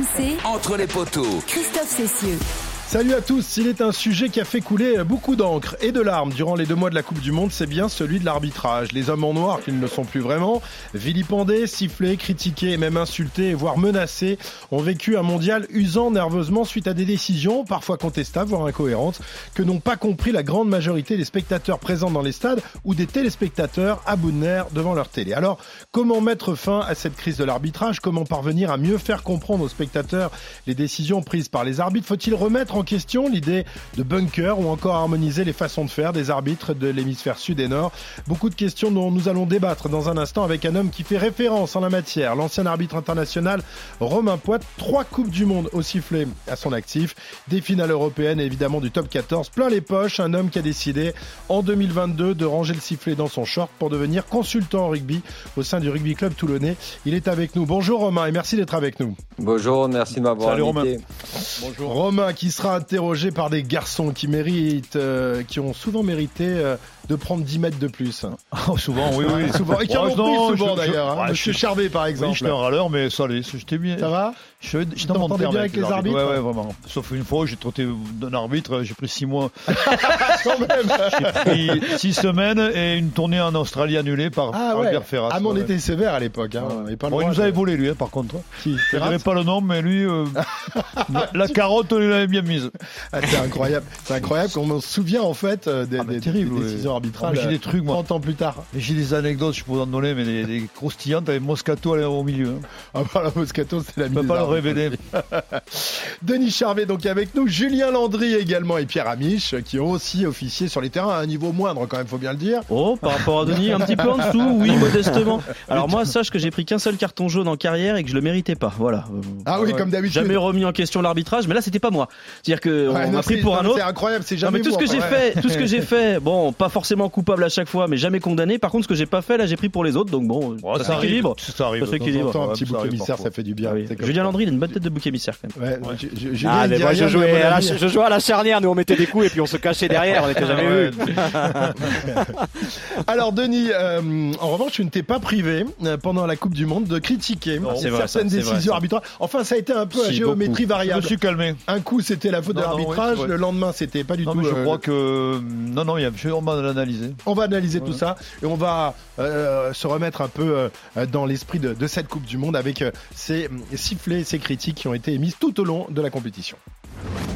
RMC, Entre les poteaux. Christophe Cessieux. Salut à tous, s'il est un sujet qui a fait couler beaucoup d'encre et de larmes durant les deux mois de la Coupe du Monde, c'est bien celui de l'arbitrage. Les hommes en noir, qui ne le sont plus vraiment, vilipendés, sifflés, critiqués même insultés, voire menacés, ont vécu un mondial usant nerveusement suite à des décisions, parfois contestables, voire incohérentes, que n'ont pas compris la grande majorité des spectateurs présents dans les stades ou des téléspectateurs à bout de nerfs devant leur télé. Alors, comment mettre fin à cette crise de l'arbitrage? Comment parvenir à mieux faire comprendre aux spectateurs les décisions prises par les arbitres? Faut-il remettre en question l'idée de bunker ou encore harmoniser les façons de faire des arbitres de l'hémisphère sud et nord Beaucoup de questions dont nous allons débattre dans un instant avec un homme qui fait référence en la matière, l'ancien arbitre international Romain Poit, trois coupes du monde au sifflet à son actif, des finales européennes et évidemment du top 14, plein les poches, un homme qui a décidé en 2022 de ranger le sifflet dans son short pour devenir consultant en rugby au sein du rugby club toulonnais. Il est avec nous. Bonjour Romain et merci d'être avec nous. Bonjour, merci de m'avoir Salut, invité. Bonjour. Romain qui sera interrogé par des garçons qui méritent, euh, qui ont souvent mérité euh, de prendre 10 mètres de plus. Oh, souvent, oui, oui. souvent. Et qui en ont pris souvent je- je- d'ailleurs. hein. Monsieur je- Charvet par Oui, exemple. j'étais un râleur, mais ça allait, j'étais bien. Ça va? Je t'entendais terme bien avec les arbitres Ouais, ouais, vraiment. Sauf une fois, j'ai trotté d'un arbitre, j'ai pris six mois, Quand même. j'ai pris six semaines et une tournée en Australie annulée par Ah ouais. Albert Ferras. Ah mais on ouais. était sévère à l'époque. Hein. Bon, il nous avait volé, lui, hein, par contre. Qui Je dirais pas le nom, mais lui, euh, la, carotte, il l'avait bien mise. Ah, c'est incroyable. C'est incroyable qu'on se souvient en fait euh, des, Ah, bah, des- terrible, des ouais. décisions arbitrales. Ah, j'ai des trucs, moi. 30 ans plus tard. J'ai des anecdotes, je pourrais en donner, mais des, des croustillantes avec Moscato au milieu. hein. Ah bah la Moscato, c'est la Je révéler. Denis Charvet donc avec nous, Julien Landry également et Pierre Amiche qui ont aussi officié sur les terrains à un niveau moindre quand même, faut bien le dire. Oh, par rapport à Denis, un petit peu en dessous, oui, modestement. Alors moi, sache que j'ai pris qu'un seul carton jaune en carrière et que je le méritais pas. Voilà. Euh, Ah oui, comme d'habitude. Jamais remis en question l'arbitrage, mais là c'était pas moi. C'est-à-dire que Ouais, on non, m'a pris pour non, un autre. C'est incroyable, c'est Non, jamais mais tout ce que j'ai ouais. fait, tout ce que j'ai fait, bon, pas forcément coupable à chaque fois, mais jamais condamné. Par contre, ce que j'ai pas fait, là, j'ai pris pour les autres, donc bon, Bon, ça ça arrive. s'équilibre. Ça arrive. Ça s'équilibre. Temps en temps, un petit ça bouc arrive émissaire, ça fait du bien. Ah Julien ça. Landry, il a une bonne tête de bouc émissaire quand même. Ouais, Ah, mais moi je jouais, à la, avis- je jouais à la charnière, nous on mettait des coups et puis on se cachait derrière, on n'était jamais Ouais. vus. Alors Denis, euh, en revanche, tu ne t'es pas privé euh, pendant la Coupe du Monde de critiquer vrai, certaines ça, vrai, décisions ça. arbitrales. Enfin, ça a été un peu à géométrie Je me variable. suis calmé. Un coup, c'était la faute de Non, non, l'arbitrage. oui. Le lendemain, c'était pas du Non, tout. mais je euh, crois que. Non, non, il y a sûrement de l'analyser. On va analyser tout ça et on va se remettre un peu dans l'esprit de, de cette Coupe du Monde avec ces sifflets, ces critiques qui ont été émises tout au long de la compétition.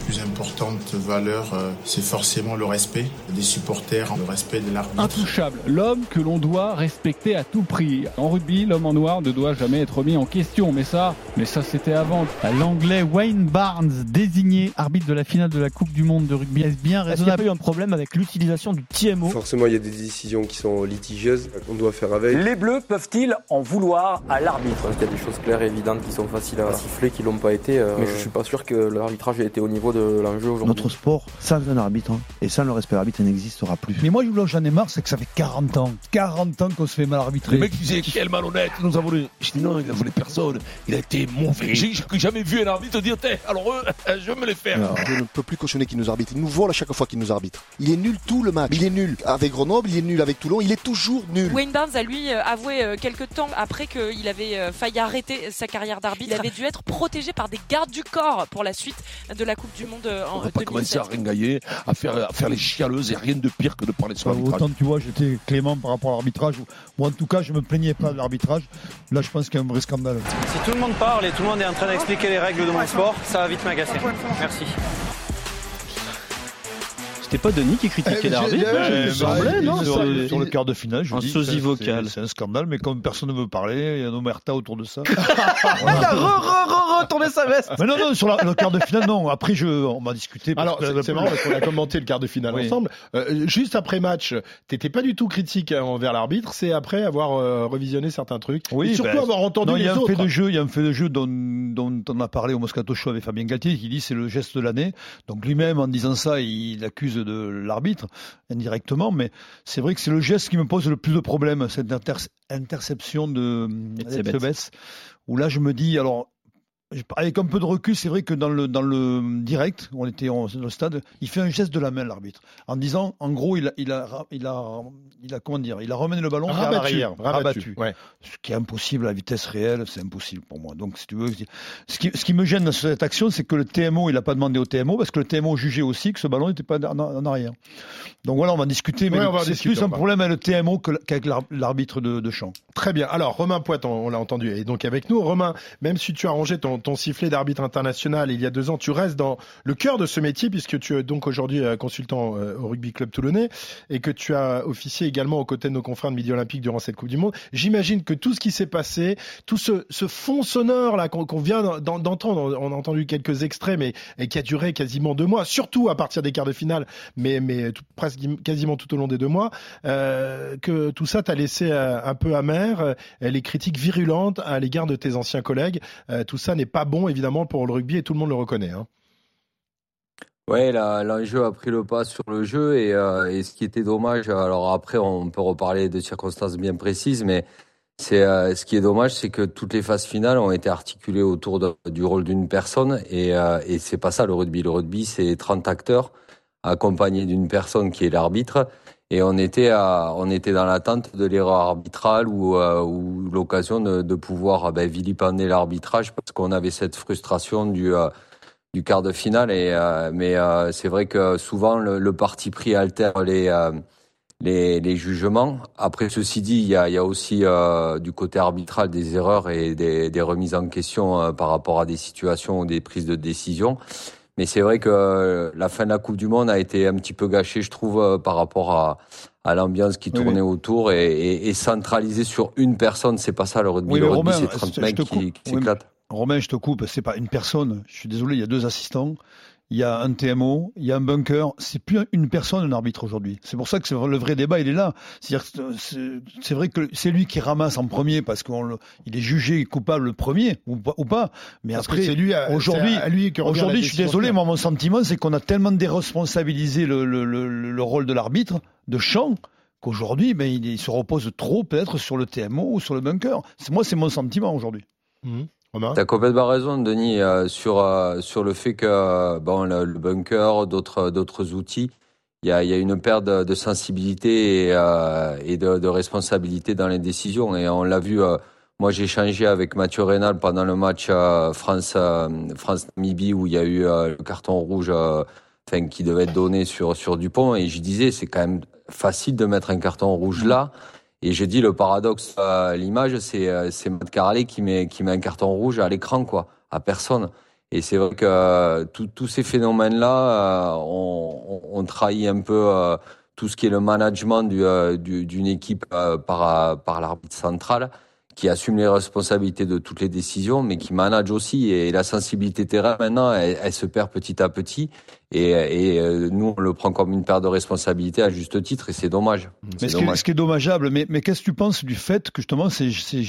Plus importante valeur, euh, c'est forcément le respect des supporters, le respect de l'arbitre. Intouchable, l'homme que l'on doit respecter à tout prix. En rugby, l'homme en noir ne doit jamais être mis en question, mais ça, mais ça c'était avant. L'anglais Wayne Barnes, désigné arbitre de la finale de la Coupe du Monde de rugby, est-ce bien Est-ce qu'il n'y a raisonnable eu un problème avec l'utilisation du TMO Forcément, il y a des décisions qui sont litigieuses, qu'on doit faire avec. Les Bleus peuvent-ils en vouloir à l'arbitre? Qu'il y a des choses claires et évidentes qui sont faciles à siffler, qui l'ont pas été, euh, mais je suis pas sûr que l'arbitrage ait été au niveau de l'enjeu aujourd'hui. Notre sport, sans un arbitre hein, et sans le respect de l'arbitre, n'existera plus. Mais moi, j'en ai marre, c'est que ça fait 40 ans. 40 ans qu'on se fait mal arbitrer. Le mec disait quel malhonnête, il nous a volé. Je dis non, il a volé personne, il a été mauvais. J'ai jamais vu un arbitre dire, T'es, alors eux, je vais me les faire. Je ne peux plus cautionner qu'il nous arbitre. Il nous vole à chaque fois qu'il nous arbitre. Il est nul tout le match. Il est nul avec Grenoble, il est nul avec Toulon, il est toujours nul. Wayne Barnes a lui euh, avoué euh, quelques temps après qu'il avait euh, failli arrêter sa carrière d'arbitre. Il avait dû être protégé par des gardes du corps pour la suite de la Coupe du Monde euh, en On va pas commencer à 2007. ringailler, à faire, à faire les chialeuses et rien de pire que de parler sur Bah, l'arbitrage. autant tu vois, j'étais clément par rapport à l'arbitrage. ou- Moi, en tout cas, je me plaignais pas de l'arbitrage. Là, je pense qu'il y a un vrai scandale. Si tout le monde parle et tout le monde est en train d'expliquer les règles de mon sport, ça va vite m'agacer. Merci. C'était pas Denis qui critiquait Eh, l'arbitre non j'ai- sur, ça- le, sur le quart de finale, je Un dis, sosie c'est- vocal. C'est un scandale, mais comme personne ne veut parler, il y a un omerta autour de ça. Il a re, re, re, retourné sa veste mais non, non, sur la- le quart de finale, non. Après, je, on m'a discuté. Alors, c'est marrant parce qu'on a commenté le quart de finale Oui. ensemble. Euh, juste après match, t'étais pas du tout critique envers l'arbitre, c'est après avoir euh, revisionné certains trucs. Oui, et surtout ben, avoir entendu Non, il y les a un autres. fait de jeu, il y a un fait de jeu dont, dont on a parlé au Moscato Show avec Fabien Galtier, qui dit c'est le geste de l'année. Donc lui-même, en disant ça, il accuse de l'arbitre indirectement, mais c'est vrai que c'est le geste qui me pose le plus de problèmes, cette inter- interception de Etzebeth. Etzebeth, où là je me dis, alors avec un peu de recul, c'est vrai que dans le, dans le direct, on était dans le stade, il fait un geste de la main, l'arbitre, en disant, en gros, il a, il a, il a, il a, comment dire, il a ramené le ballon rabattu, l'arrière, rabattu, ouais. Ce qui est impossible à vitesse réelle, c'est impossible pour moi. Donc, si tu veux, ce qui, ce qui me gêne dans cette action, c'est que le TMO, il n'a pas demandé au TMO, parce que le TMO jugeait aussi que ce ballon n'était pas en, en, arrière. Donc voilà, on va discuter, mais ouais, c'est plus un problème avec le TMO qu'avec l'arbitre de, de champ. Très bien. Alors, Romain Poiton, on l'a entendu, et donc avec nous. Romain, même si tu as rangé ton, ton sifflet d'arbitre international il y a deux ans, tu restes dans le cœur de ce métier puisque tu es donc aujourd'hui consultant euh, au Rugby Club Toulonnais et que tu as officié également aux côtés de nos confrères de Midi Olympique durant cette Coupe du Monde. J'imagine que tout ce qui s'est passé, tout ce, ce fond sonore là qu'on vient d'entendre, on a entendu quelques extraits, mais et qui a duré quasiment deux mois, surtout à partir des quarts de finale, mais, mais presque quasiment tout au long des deux mois, euh, que tout ça t'a laissé euh, un peu amer, euh, les critiques virulentes à l'égard de tes anciens collègues. Euh, tout ça n'est pas bon évidemment pour le rugby et tout le monde le reconnaît. Hein. Ouais, l'enjeu a pris le pas sur le jeu et, euh, et, ce qui était dommage, alors après on peut reparler de circonstances bien précises, mais c'est euh, ce qui est dommage, c'est que toutes les phases finales ont été articulées autour du rôle d'une personne et, euh, et c'est pas ça le rugby. Le rugby, c'est 30 acteurs accompagnés d'une personne qui est l'arbitre et on était à, on était dans l'attente de l'erreur arbitrale ou, euh, ou l'occasion de, de, pouvoir ben, vilipender l'arbitrage parce qu'on avait cette frustration du euh, du quart de finale. Et, euh, mais euh, c'est vrai que souvent le, le, parti pris altère les, euh, les, les, jugements. Après, ceci dit, il y a, il y a aussi du côté arbitral des erreurs et des, des remises en question par rapport à des situations ou des prises de décision. Mais c'est vrai que la fin de la Coupe du Monde a été un petit peu gâchée, je trouve, par rapport à, à l'ambiance qui tournait oui, oui. autour et, et, et centralisée sur une personne. C'est pas ça le rugby. Oui, le rugby, c'est 30 mecs qui, qui s'éclatent. Romain, je te coupe, c'est pas une personne. Je suis désolé, il y a deux assistants. Il y a un TMO, il y a un bunker. C'est plus une personne, un arbitre aujourd'hui. C'est pour ça que le vrai débat, il est là. C'est vrai que c'est lui qui ramasse en premier parce qu'il est jugé coupable le premier ou, ou pas. Mais parce après, aujourd'hui, aujourd'hui, je suis désolé, moi, mon sentiment, c'est qu'on a tellement déresponsabilisé le, le, le, le rôle de l'arbitre de champ qu'aujourd'hui, ben, il, il, se repose trop peut-être sur le TMO ou sur le bunker. Moi, c'est mon sentiment aujourd'hui. Mmh. Tu as complètement raison, Denis, euh, sur, euh, sur le fait que bon, le, le bunker, d'autres, d'autres outils, il y a, y a, une perte de, de sensibilité et, euh, et de, de, responsabilité dans les décisions. Et on l'a vu, euh, moi j'ai échangé avec Mathieu Reynal pendant le match France, France Namibie où il y a eu le carton rouge enfin, qui devait être donné sur, sur Dupont. Et je disais, c'est quand même facile de mettre un carton rouge là. Et je dis le paradoxe à l'image, c'est c'est Matt qui met qui met un carton rouge à l'écran quoi, à personne. Et c'est vrai que tous ces phénomènes-là, on, on, trahit un peu tout ce qui est le management d'une du, du, équipe par par l'arbitre central qui assume les responsabilités de toutes les décisions, mais qui manage aussi. Et la sensibilité terrain, maintenant, elle, elle se perd petit à petit. Et, et, nous, on le prend comme une perte de responsabilité à juste titre, et c'est dommage. Mais ce, dommage. Qui, ce, Qui, est dommageable, mais, mais qu'est-ce que tu penses du fait que justement, ces, ces,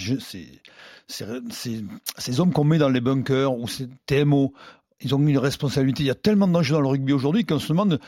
ces, ces hommes qu'on met dans les bunkers ou ces TMO, ils ont une responsabilité. Il y a tellement d'enjeux dans le rugby aujourd'hui qu'on se demande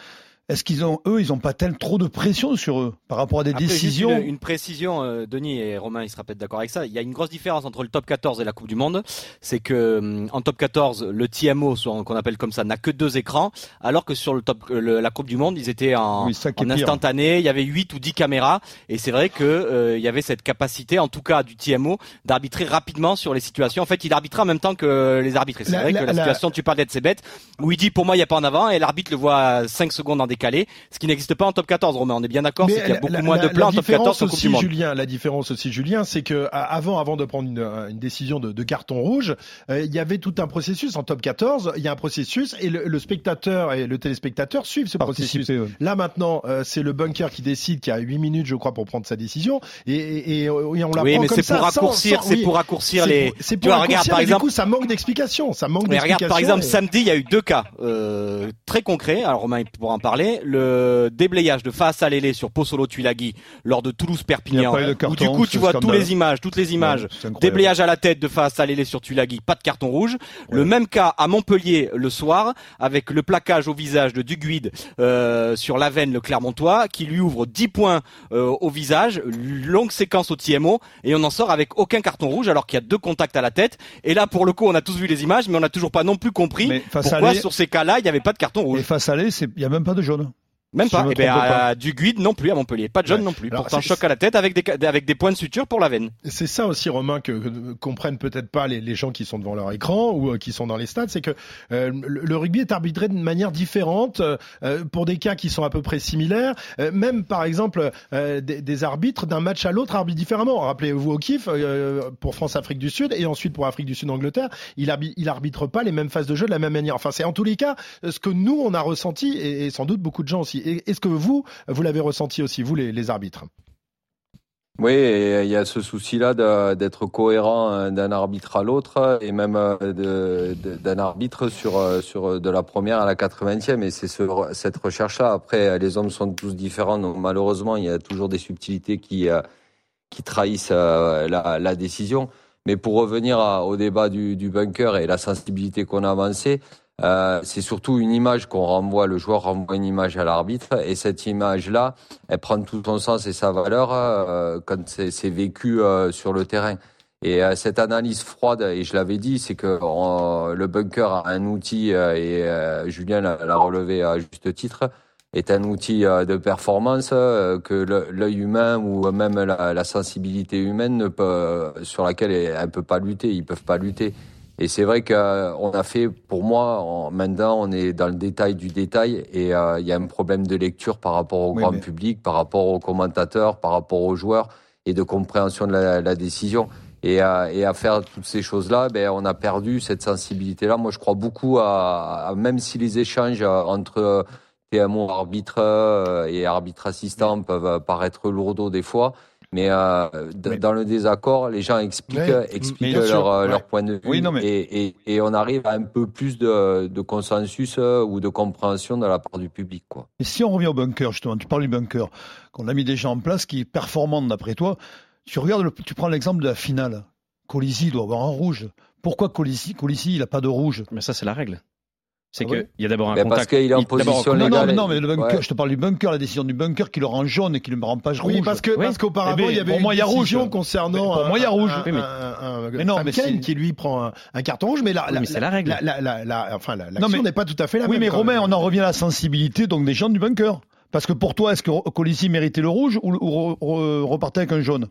est-ce qu'ils ont, eux, ils n'ont pas tel trop de pression sur eux par rapport à des Après, décisions une, une, précision, euh, Denis et Romain, ils sera peut-être d'accord avec ça. Il y a une grosse différence entre le top 14 et la Coupe du Monde. C'est que hum, en top 14, le TMO, qu'on appelle comme ça, n'a que deux écrans, alors que sur le top, le, la Coupe du Monde, ils étaient en, oui, en instantané. Il y avait 8 ou 10 caméras, et c'est vrai que euh, il y avait cette capacité, en tout cas du TMO, d'arbitrer rapidement sur les situations. En fait, il arbitrait en même temps que les arbitres. C'est vrai la, que la, la situation, tu parles d'être c'est bête, où il dit pour moi il n'y a pas en avant, et l'arbitre le voit 5 secondes en décalé, ce qui n'existe pas en top 14, Romain. On est bien d'accord, c'est qu'il y a beaucoup la, moins de plans en top 14 aussi, du monde. Julien, la différence aussi, Julien, c'est que avant, avant de prendre une, une décision de, de, carton rouge, euh, il y avait tout un processus en top 14. Il y a un processus et le, le spectateur et le téléspectateur suivent ce processus. Ouais. Là maintenant, euh, c'est le bunker qui décide, qui a 8 minutes, je crois, pour prendre sa décision, et, et, et on la oui, prend mais comme c'est pour raccourcir, c'est oui. pour raccourcir les. C'est pour raccourcir, regarde, par exemple, du coup, ça manque d'explications. Ça manque regarde, par exemple, et... samedi, il y a eu deux cas euh, très concrets. Alors Romain il pourra en parler. Le déblayage de face à Lélé sur Pozzolo Tuilagi lors de Toulouse Perpignan. Où du coup tu vois tous les images, toutes les images. déblayage à la tête de face à Lélé sur Tuilagi, pas de carton rouge. Le même cas à Montpellier le soir avec le plaquage au visage de Duguid euh, sur Lavenne le Clermontois qui lui ouvre 10 points euh, au visage, longue séquence au TMO et on en sort avec aucun carton rouge alors qu'il y a deux contacts à la tête. Et là pour le coup on a tous vu les images mais on n'a toujours pas non plus compris pourquoi sur ces cas-là il n'y avait pas de carton rouge. Et face à il n'y a même pas de jaune. Même pas. Et eh ben, à, du guide non plus à Montpellier, pas de jaune non plus. Pourtant choc à la tête avec des avec des points de suture pour la veine. C'est ça aussi Romain que, comprennent peut-être pas les, les, gens qui sont devant leur écran ou euh, qui sont dans les stades, c'est que euh, le, rugby est arbitré de manière différente euh, pour des cas qui sont à peu près similaires. même par exemple des, des, arbitres d'un match à l'autre arbitrent différemment. Rappelez-vous au kiff pour France Afrique du Sud et ensuite pour Afrique du Sud Angleterre, il, arbitre, il arbitre pas les mêmes phases de jeu de la même manière. Enfin c'est en tous les cas ce que nous on a ressenti et, et sans doute beaucoup de gens aussi est-ce que vous, vous l'avez ressenti aussi, vous, les, arbitres? Oui, il y a ce souci-là d'être cohérent euh, d'un arbitre à l'autre et même euh, d'un arbitre sur, euh, sur de la première à la 80e. Et c'est cette recherche-là. Après, les hommes sont tous différents. Donc, malheureusement, il y a toujours des subtilités qui, qui trahissent la, décision. Mais pour revenir au débat du, du bunker et la sensibilité qu'on a avancée, euh, c'est surtout une image qu'on renvoie, le joueur renvoie une image à l'arbitre, et cette image-là, elle prend tout son sens et sa valeur euh, quand c'est vécu euh, sur le terrain. Et cette analyse froide, et je l'avais dit, c'est que le bunker a un outil, et Julien l'a relevé à juste titre, est un outil de performance que l'œil humain ou même la, la sensibilité humaine ne peut, sur laquelle elle ne peut pas lutter, ils peuvent pas lutter. Et c'est vrai qu'on a fait, pour moi, maintenant, on est dans le détail du détail et euh, il y a un problème de lecture par rapport au grand public, par rapport aux commentateurs, par rapport aux joueurs et de compréhension de la, la décision. Et à, et à, faire toutes ces choses-là, ben, on a perdu cette sensibilité-là. Moi, je crois beaucoup à, à même si les échanges entre TMO arbitre euh, et arbitre assistant peuvent paraître lourdeaux des fois, mais, euh, dans le désaccord, les gens expliquent, expliquent leur, leur, point de vue oui, non, mais... et, et, et, on arrive à un peu plus de, de, consensus euh, ou de compréhension de la part du public. Quoi. Et si on revient au bunker, justement, tu parles du bunker, qu'on a mis des gens en place qui est performant d'après toi, tu regardes, le, tu prends l'exemple de la finale. Colisi doit avoir un rouge. Pourquoi Colisi, Colisi il n'a pas de rouge Mais ça, c'est la règle. C'est ah qu'il y a d'abord un ben contact. Parce qu'il est en position légale. Non, non, non, mais le bunker, je te parle du bunker, la décision du bunker qui le rend jaune et qui le rend pas rouge. Oui, parce que, parce qu'auparavant, eh il y avait une décision concernant. Pour moi, il y a rouge. Un, un, mais non, mais qui lui prend un, carton rouge, mais là, mais c'est la règle. La, la, la, enfin, l'action n'est pas tout à fait la même. Oui, mais Romain, on en revient à la sensibilité, donc des gens du bunker. Parce que pour toi, est-ce que Colissi méritait le rouge ou repartait avec un jaune?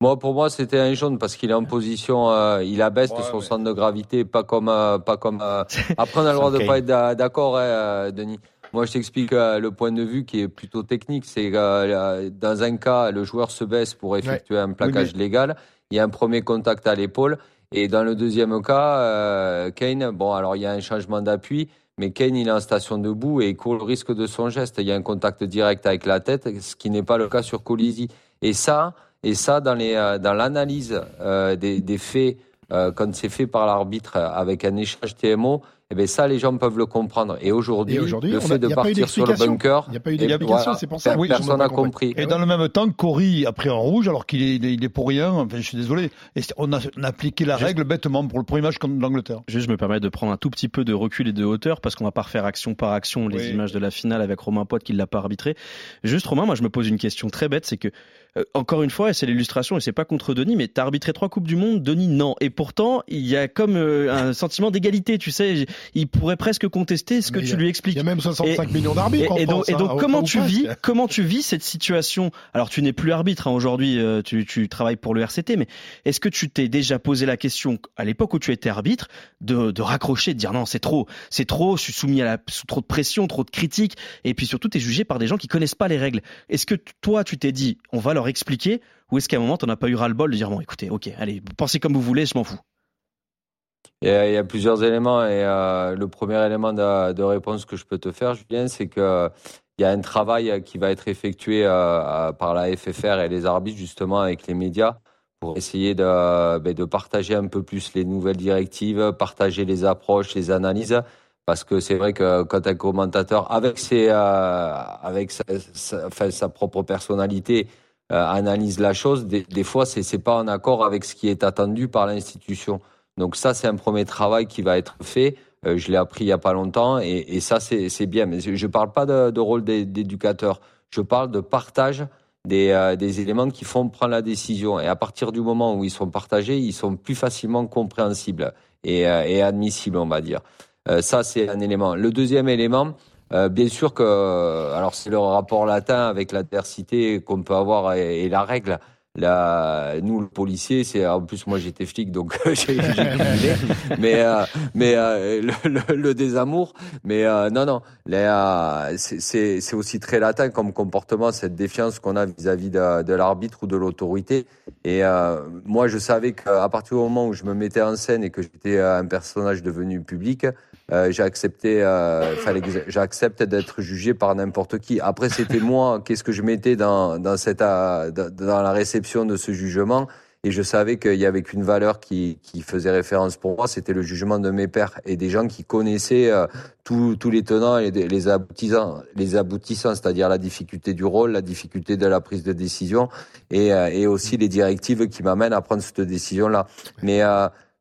Moi, pour moi, c'était un jaune parce qu'il est en position, euh, il abaisse de son centre de gravité, pas comme, euh, pas comme. Euh, après, on a le droit de pas être d'accord, hein, Denis. Moi, je t'explique le point de vue qui est plutôt technique. C'est dans un cas, le joueur se baisse pour effectuer un plaquage légal. Il y a un premier contact à l'épaule. Et dans le deuxième cas, Kane, bon, alors il y a un changement d'appui, mais Kane, il est en station debout et il court le risque de son geste. Il y a un contact direct avec la tête, ce qui n'est pas le cas sur Colisi. Et ça, et ça, dans euh, dans l'analyse euh, des, des, faits, euh, quand c'est fait par l'arbitre avec un échange TMO, eh bien ça, les gens peuvent le comprendre. Et aujourd'hui, le fait de partir sur le bunker, il n'y a pas eu d'explication, c'est pour ça. Oui, personne n'a compris. Et dans le même temps, Cory a pris un rouge alors qu'il est, il est pour rien. Enfin, je suis désolé. Et on a, on a appliqué la règle bêtement pour le premier match contre l'Angleterre. Juste, je me permets de prendre un tout petit peu de recul et de hauteur parce qu'on va pas refaire action par action les images de la finale avec Romain Poit qui l'a pas arbitré. Juste, Romain, moi, je me pose une question très bête, c'est que euh, encore une fois, et c'est l'illustration, et c'est pas contre Denis, mais t'as arbitré trois coupes du monde, Denis non. Et pourtant, il y a comme euh, un sentiment d'égalité, tu sais. Il pourrait presque contester ce que tu lui expliques. Il y a même 65 millions d'arbitres. Et, donc, et donc comment tu vis, comment tu vis cette situation? Alors, tu n'es plus arbitre hein, aujourd'hui, euh, tu, tu travailles pour le RCT, mais est-ce que tu t'es déjà posé la question à l'époque où tu étais arbitre de, de raccrocher, de dire non, c'est trop, c'est trop, je suis soumis à la, sous trop de pression, trop de critiques, et puis surtout, tu es jugé par des gens qui connaissent pas les règles. Est-ce que toi, tu t'es dit, on va leur expliquer Ou est-ce qu'à un moment, tu n'as pas eu ras-le-bol de dire, bon, écoutez, ok, allez, pensez comme vous voulez, je m'en fous? Il y, a, plusieurs éléments et euh, le premier élément de, réponse que je peux te faire, Julien, c'est que il y a un travail qui va être effectué euh, par la FFR et les arbitres justement avec les médias pour essayer de, ben, de partager un peu plus les nouvelles directives, partager les approches, les analyses, parce que c'est vrai que quand un commentateur, avec ses, euh, avec sa, propre personnalité, euh, analyse la chose, des, des fois, c'est pas en accord avec ce qui est attendu par l'institution. Donc ça, c'est un premier travail qui va être fait. Euh, je l'ai appris il y a pas longtemps, et, ça, c'est bien. Mais je, je parle pas de, rôle d'éducateur. Je parle de partage des, euh, des, éléments qui font prendre la décision. Et à partir du moment où ils sont partagés, ils sont plus facilement compréhensibles et, et admissibles, on va dire. Euh, ça, c'est un élément. Le deuxième élément, euh, bien sûr que, alors c'est le rapport latin avec l'adversité qu'on peut avoir et, la règle. Là, nous, le policier, c'est en plus moi j'étais flic, donc j'ai mais euh, mais euh, le, le, désamour, mais euh, non non, c'est c'est aussi très latin comme comportement cette défiance qu'on a vis-à-vis de, de l'arbitre ou de l'autorité. Et moi, je savais qu'à partir du moment où je me mettais en scène et que j'étais un personnage devenu public, euh, j'ai euh, j'accepte d'être jugé par n'importe qui. Après, c'était moi, qu'est-ce que je mettais dans, dans, cette, euh, dans la réception de ce jugement. Et je savais qu'il y avait qu'une valeur qui, qui faisait référence pour moi, c'était le jugement de mes pères et des gens qui connaissaient euh, tous les tenants et les aboutissants, les aboutissants, c'est-à-dire la difficulté du rôle, la difficulté de la prise de décision et, et aussi les directives qui m'amènent à prendre cette décision-là. Mais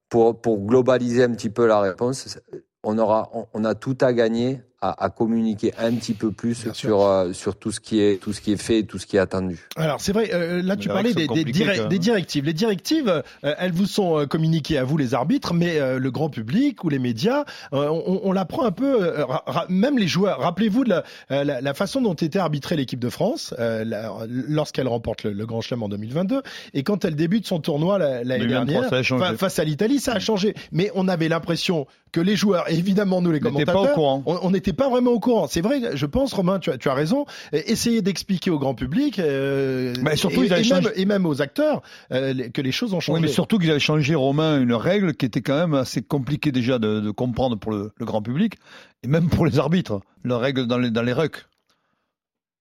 pour, pour globaliser un petit peu la réponse, on aura, on, a tout à gagner à, communiquer un petit peu plus sur euh, sur tout ce qui est tout ce qui est fait, et tout ce qui est attendu. Alors c'est vrai, euh, là tu parlais des, des, directives. Les directives, euh, elles vous sont communiquées à vous les arbitres, mais le grand public ou les médias, on, on l'apprend un peu. même les joueurs. Rappelez-vous de la, la, façon dont était arbitrée l'équipe de France lorsqu'elle remporte le, Grand Chelem en 2022 et quand elle débute son tournoi l'année dernière face à l'Italie, ça a changé. Mais on avait l'impression que les joueurs, évidemment nous les commentateurs, on n'était pas vraiment au courant. C'est vrai, je pense, Romain, tu as, tu as raison. Essayer d'expliquer au grand public, euh, mais surtout, et, même, et, même, aux acteurs, euh, que les choses ont changé. Oui, mais surtout qu'ils avaient changé, Romain, une règle qui était quand même assez compliquée déjà de, de comprendre pour le, le, grand public, et même pour les arbitres, la règle dans les, dans les rucks.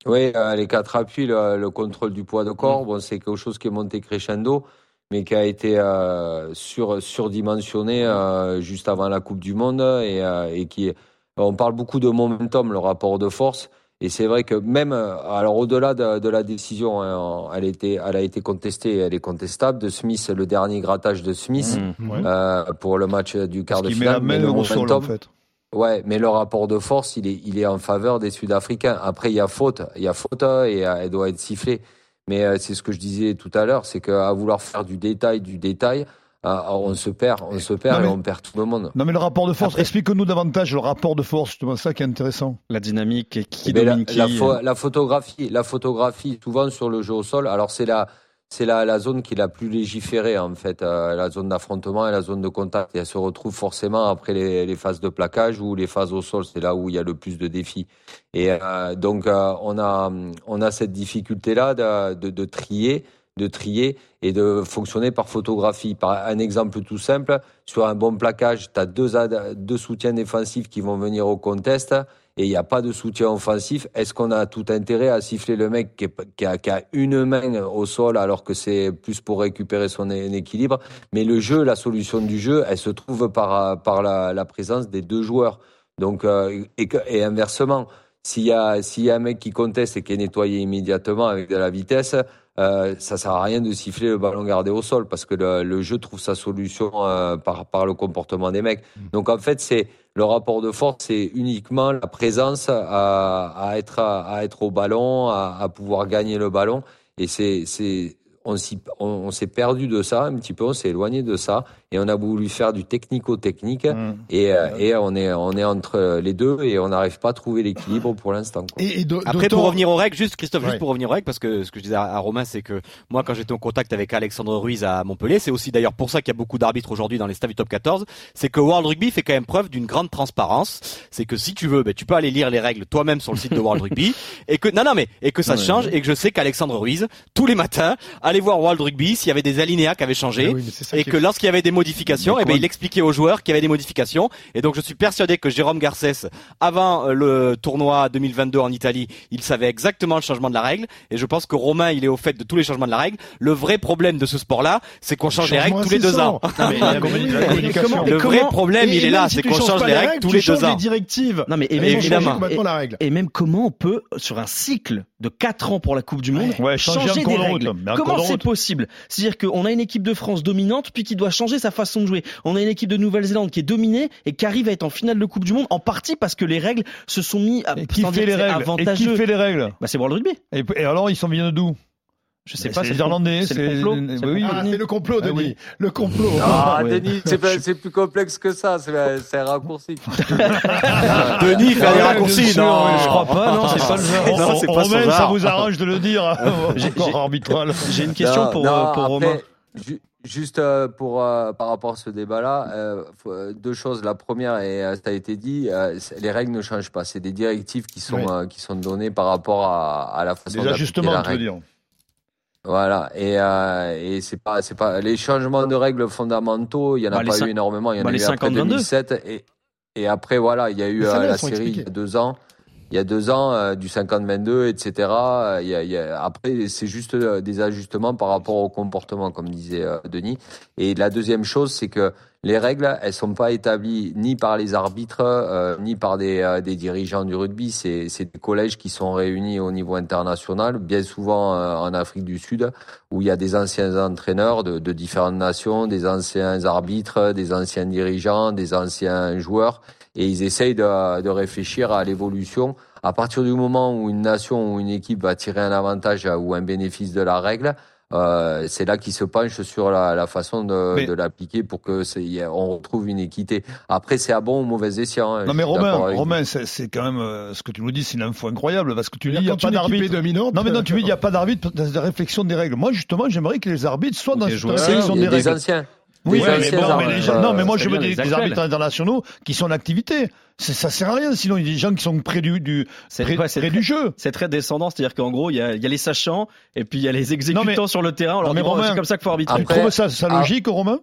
Oui, euh, les quatre appuis, le, le, contrôle du poids de corps, mm. bon, c'est quelque chose qui est monté crescendo mais qui a été euh, sur, surdimensionné euh, juste avant la Coupe du Monde et, euh, et, qui on parle beaucoup de momentum, le rapport de force. Et c'est vrai que même, alors au-delà de, de, la décision, hein, elle, était, elle a été contestée, elle est contestable de Smith, le dernier grattage de Smith mmh, euh, pour le match du quart de finale. mais le momentum, en fait. Ouais, mais le rapport de force, il est, il est en faveur des Sud-Africains. Après, il y a faute, il y a faute et elle doit être sifflée. Mais euh, c'est ce que je disais tout à l'heure, c'est qu'à vouloir faire du détail, du détail, euh, on se perd, on se perd et on perd tout le monde. Non mais le rapport de force, explique-nous davantage le rapport de force, c'est ça qui est intéressant. La dynamique, qui eh ben, domine la, qui la, la, photographie, la photographie, souvent sur le jeu au sol. Alors c'est la, c'est la, la, zone qui est la plus légiférée en fait, euh, la zone d'affrontement et la zone de contact. Et elle se retrouve forcément après les, les, phases de plaquage ou les phases au sol. C'est là où il y a le plus de défis. Et euh, donc euh, on a on a cette difficulté là de, de, de, trier, de trier et de fonctionner par photographie. Par un exemple tout simple, sur un bon plaquage, tu as deux, deux soutiens défensifs qui vont venir au contest et il n'y a pas de soutien offensif, est-ce qu'on a tout intérêt à siffler le mec qui, a, une main au sol alors que c'est plus pour récupérer son équilibre? Mais le jeu, la solution du jeu, elle se trouve par, par la, présence des deux joueurs. Donc, euh, et, et, inversement, s'il y, a, s'il y a un mec qui conteste et qui est nettoyé immédiatement avec de la vitesse, euh, ça sert à rien de siffler le ballon gardé au sol parce que le, jeu trouve sa solution euh, par, par le comportement des mecs. Mm. Donc en fait, c'est le rapport de force, c'est uniquement la présence à, à être à, être au ballon, à, à pouvoir gagner le ballon. Et c'est on s'est perdu de ça un petit peu, on s'est éloigné de ça et on a voulu faire du technico-technique mmh. et, euh, et, on est on est entre les deux et on n'arrive pas à trouver l'équilibre pour l'instant. Après pour revenir aux règles, juste Christophe, juste pour revenir aux règles, parce que ce que je disais à, Romain, c'est que moi quand j'étais en contact avec Alexandre Ruiz à Montpellier, c'est aussi d'ailleurs pour ça qu'il y a beaucoup d'arbitres aujourd'hui dans les staffs du top 14, c'est que World Rugby fait quand même preuve d'une grande transparence. C'est que si tu veux, ben, tu peux aller lire les règles toi-même sur le site de World Rugby et que non non mais et que ça change et que je sais qu'Alexandre Ruiz tous les matins allez voir World Rugby s'il y avait des alinéas qui avaient changé Ah et que lorsqu'il y avait des modifications, eh ben, il expliquait aux joueurs qu'il y avait des modifications. Et donc je suis persuadé que Jérôme Garcès, avant euh, le tournoi 2022 en Italie, il savait exactement le changement de la règle. Et je pense que Romain, il est au fait de tous les changements de la règle. Le vrai problème de ce sport-là, c'est qu'on change les règles tous les deux ans. Communication. Le vrai problème, il est là, c'est qu'on change les règles tous les deux ans. directives. Non mais et Et même, évidemment. et- et même comment on peut sur un cycle de 4 ans pour la Coupe du Monde Ouais, changer des règles. Comment c'est possible C'est-à-dire qu'on a une équipe de France dominante puis qui doit changer sa façon de jouer. On a une équipe de Nouvelle-Zélande qui est dominée et qui arrive à être en finale de Coupe du Monde en partie parce que les règles se sont mis à Et qui fait les règles? Et avantageux. qui fait les règles? Bah c'est World Rugby. et, et alors, ils sont viennent d'où? Je sais pas, c'est c'est les le- Irlandais, c'est le complot. oui, C'est le oui. complot, Ah, le complot, Ah Denis. oui. Le complot. Ah, Ouais. Denis, c'est pas- c'est plus complexe que ça, c'est un raccourci. Denis fait Ah des raccourcis, non ouais, Je crois pas, non, c'est pas le genre. Non, c'est pas Romain, ça vous arrange de le dire J'ai- Encore j'ai- arbitral. J'ai une question Non, pour, non, euh, pour après, Romain. ju- Juste euh, pour euh, par rapport à ce débat-là, euh, euh, deux choses. La première, et euh, ça a été dit, euh, les règles ne changent pas. C'est des directives qui sont Oui. euh, qui sont données par rapport à, à la façon Des ajustements, la tu veux dire. Voilà. Et euh, et c'est pas c'est pas les changements de règles fondamentaux. Il y en a Bah, pas eu énormément. Il y en bah, a eu après 50-22. 2007 et et après voilà, il y a eu euh, la série il y a deux ans. Il y a deux ans, euh, du 50-22, etc. Il y a, il y a- après, c'est juste euh, des ajustements par rapport au comportement, comme disait euh, Denis. Et la deuxième chose, c'est que les règles, elles sont pas établies ni par les arbitres, ni par des, dirigeants du rugby. C'est des collèges qui sont réunis au niveau international, bien souvent en Afrique du Sud, où il y a des anciens entraîneurs de, de différentes nations, des anciens arbitres, des anciens dirigeants, des anciens joueurs et ils essayent de, de réfléchir à l'évolution. À partir du moment où une nation ou une équipe va tirer un avantage ou un bénéfice de la règle, euh, c'est là qu'ils se penchent sur la, la façon de, Mais- de l'appliquer pour que on retrouve une équité. Après, c'est à bon ou mauvais escient. hein, Non mais Romain. Romain, c'est c'est quand même euh, ce que tu nous dis, c'est une info incroyable parce que tu dis il n'y a pas d'arbitre. dominante. Non mais non, tu dis il n'y a pas d'arbitre dans la réflexion des règles. Moi justement, j'aimerais que les arbitres soient dans des cette joueurs. réflexion Il y des a des règles. anciens. Oui, mais, bon, mais les gens- non, mais moi c'est je veux des, arbitres internationaux qui sont en activité. Ça sert à rien, sinon il y a des gens qui sont près du, près, ouais, c'est près très- du jeu. C'est très descendant, c'est-à-dire qu'en gros, il y a, il y a les sachants et puis il y a les exécutants Non, mais- sur le terrain. On leur Non, mais dit, bon, Romain, c'est comme ça qu'il faut arbitrer. Tu Après- trouves ça, ça ah. logique, Romain?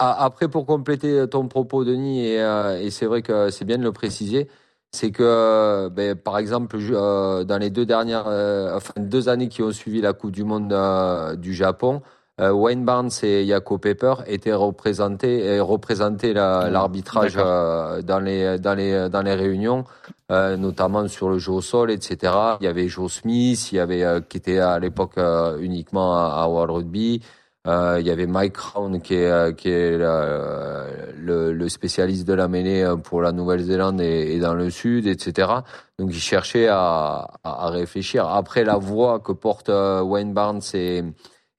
Après, pour compléter ton propos, Denis, et, euh, et c'est vrai que c'est bien de le préciser, c'est que, euh, ben, par exemple, euh, dans les deux dernières, euh, enfin deux années qui ont suivi la Coupe du Monde euh, du Japon, euh, Wayne Barnes et Yako Pepper étaient représentés et représentaient la- l'arbitrage euh, dans les dans les dans les réunions, euh, notamment sur le jeu au sol, etc. Il y avait Joe Smith, il y avait euh, qui était à l'époque euh, uniquement à, à World Rugby. Euh, il y avait Mike Crown qui est, euh, qui est euh, le, le spécialiste de la mêlée euh, pour la Nouvelle-Zélande et, et dans le Sud, etc. Donc il cherchait à, à, réfléchir. Après la voix que porte euh, Wayne Barnes et,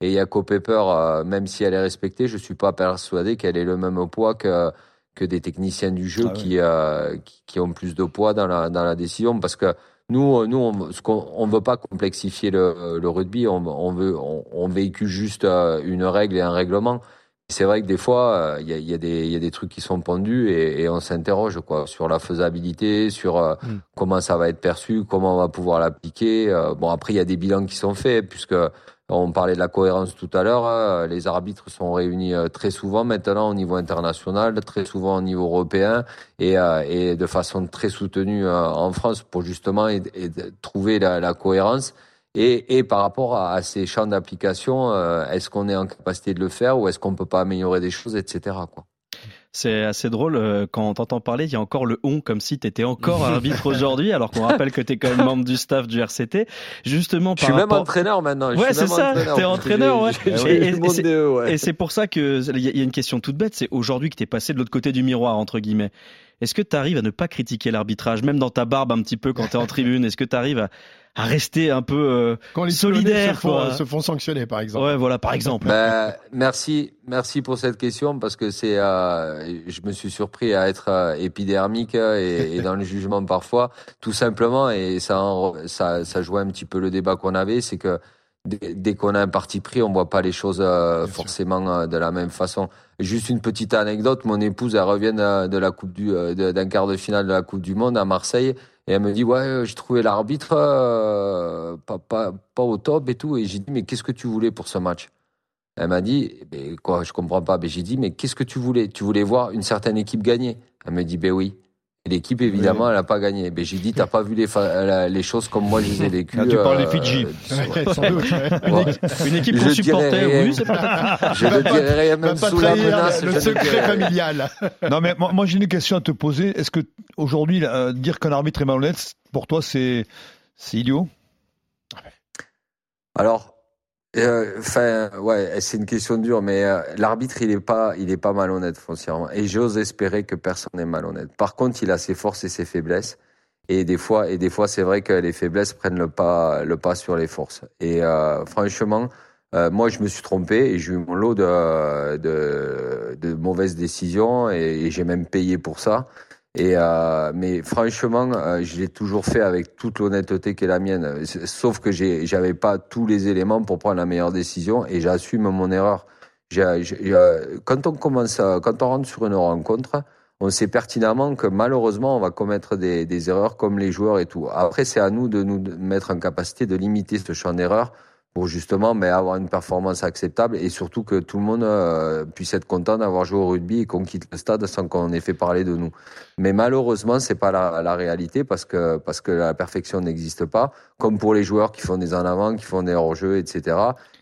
et Jaco Pepper, euh, même si elle est respectée, je suis pas persuadé qu'elle ait le même poids que que des techniciens du jeu Ah ouais. qui, euh, qui qui ont plus de poids dans la dans la décision parce que nous, nous, on, ce qu'on, on veut pas complexifier le, le rugby. On, on veut, on, on véhicule juste euh, une règle et un règlement. C'est vrai que des fois, euh, il y, a, y, a des- il y a des trucs qui sont pendus et, et on s'interroge quoi sur la faisabilité, sur euh, Mm. comment ça va être perçu, comment on va pouvoir l'appliquer. Euh, bon, après, il y a des bilans qui sont faits puisque on parlait de la cohérence tout à l'heure. hein, les arbitres sont réunis euh, très souvent maintenant au niveau international, très souvent au niveau européen et, euh, de façon très soutenue euh, en France pour justement trouver la, cohérence. Et, par rapport à, ces champs d'application, est-ce qu'on est en capacité de le faire ou est-ce qu'on peut pas améliorer des choses, etc. Quoi. C'est assez drôle euh, quand on t'entend parler, il y a encore le on comme si tu étais encore arbitre aujourd'hui, alors qu'on rappelle que tu es quand même membre du staff du RCT. Justement, Je par suis même entraîneur maintenant. je Ouais, c'est ça, parce que entraîneur, ouais. Et- c'est- des eux, ouais. Et c'est pour ça que il y y a une question toute bête, c'est aujourd'hui que tu es passé de l'autre côté du miroir, entre guillemets. Est-ce que tu arrives à ne pas critiquer l'arbitrage, même dans ta barbe un petit peu quand tu es en tribune? Est-ce que tu arrives à, à rester un peu euh, Quand les solidaire se font, quoi se font sanctionner, par exemple. Ouais, voilà, par exemple. Ben, merci, merci pour cette question parce que c'est, euh, je me suis surpris à être euh, épidermique et, et dans le jugement parfois, tout simplement et ça, en- ça, ça jouait un petit peu le débat qu'on avait, c'est que dès, dès qu'on a un parti pris, on voit pas les choses euh, forcément euh, de la même façon. Juste une petite anecdote, mon épouse, elle revient euh, de la coupe du, euh, d'un quart de finale de la Coupe du Monde à Marseille Et elle me dit, ouais, j'ai trouvé l'arbitre euh, pas, au top et tout. Et j'ai dit, mais qu'est-ce que tu voulais pour ce match? Elle m'a dit, ben, quoi, je comprends pas. J'ai dit, mais qu'est-ce que tu voulais? Tu voulais voir une certaine équipe gagner? Elle me dit, ben oui. Et l'équipe, évidemment, elle n'a pas gagné. Mais j'ai dit, t'as pas vu les, les choses comme moi je les ai vécues. tu parles des Fidji. Une, une, équipe qu'on supportait, oui, c'est. Je ne dirai rien, même sous la menace. Le secret familial. non, mais moi, moi j'ai une question à te poser. Est-ce que aujourd'hui, euh, dire qu'un arbitre est malhonnête, pour toi, c'est idiot? Alors, Enfin, ouais, c'est une question dure, mais euh, l'arbitre, il est pas, il est pas malhonnête foncièrement. Et j'ose espérer que personne n'est malhonnête. Par contre, il a ses forces et ses faiblesses. Et des fois, et des fois, c'est vrai que les faiblesses prennent le pas, le pas sur les forces. Et euh, franchement, euh, moi, je me suis trompé et j'ai eu mon lot de, de, de mauvaises décisions et j'ai même payé pour ça. Et euh, mais franchement, euh, je l'ai toujours fait avec toute l'honnêteté qui est la mienne. Sauf que j'avais pas tous les éléments pour prendre la meilleure décision et j'assume mon erreur. J'ai, quand on commence, à, quand on rentre sur une rencontre, on sait pertinemment que malheureusement on va commettre des, des erreurs comme les joueurs et tout. Après, c'est à nous de nous mettre en capacité de limiter ce champ d'erreur pour justement mais avoir une performance acceptable et surtout que tout le monde euh, puisse être content d'avoir joué au rugby et qu'on quitte le stade sans qu'on ait fait parler de nous. Mais malheureusement, c'est pas la, la, réalité parce que parce que la perfection n'existe pas. Comme pour les joueurs qui font des en avant, qui font des hors-jeux, etc.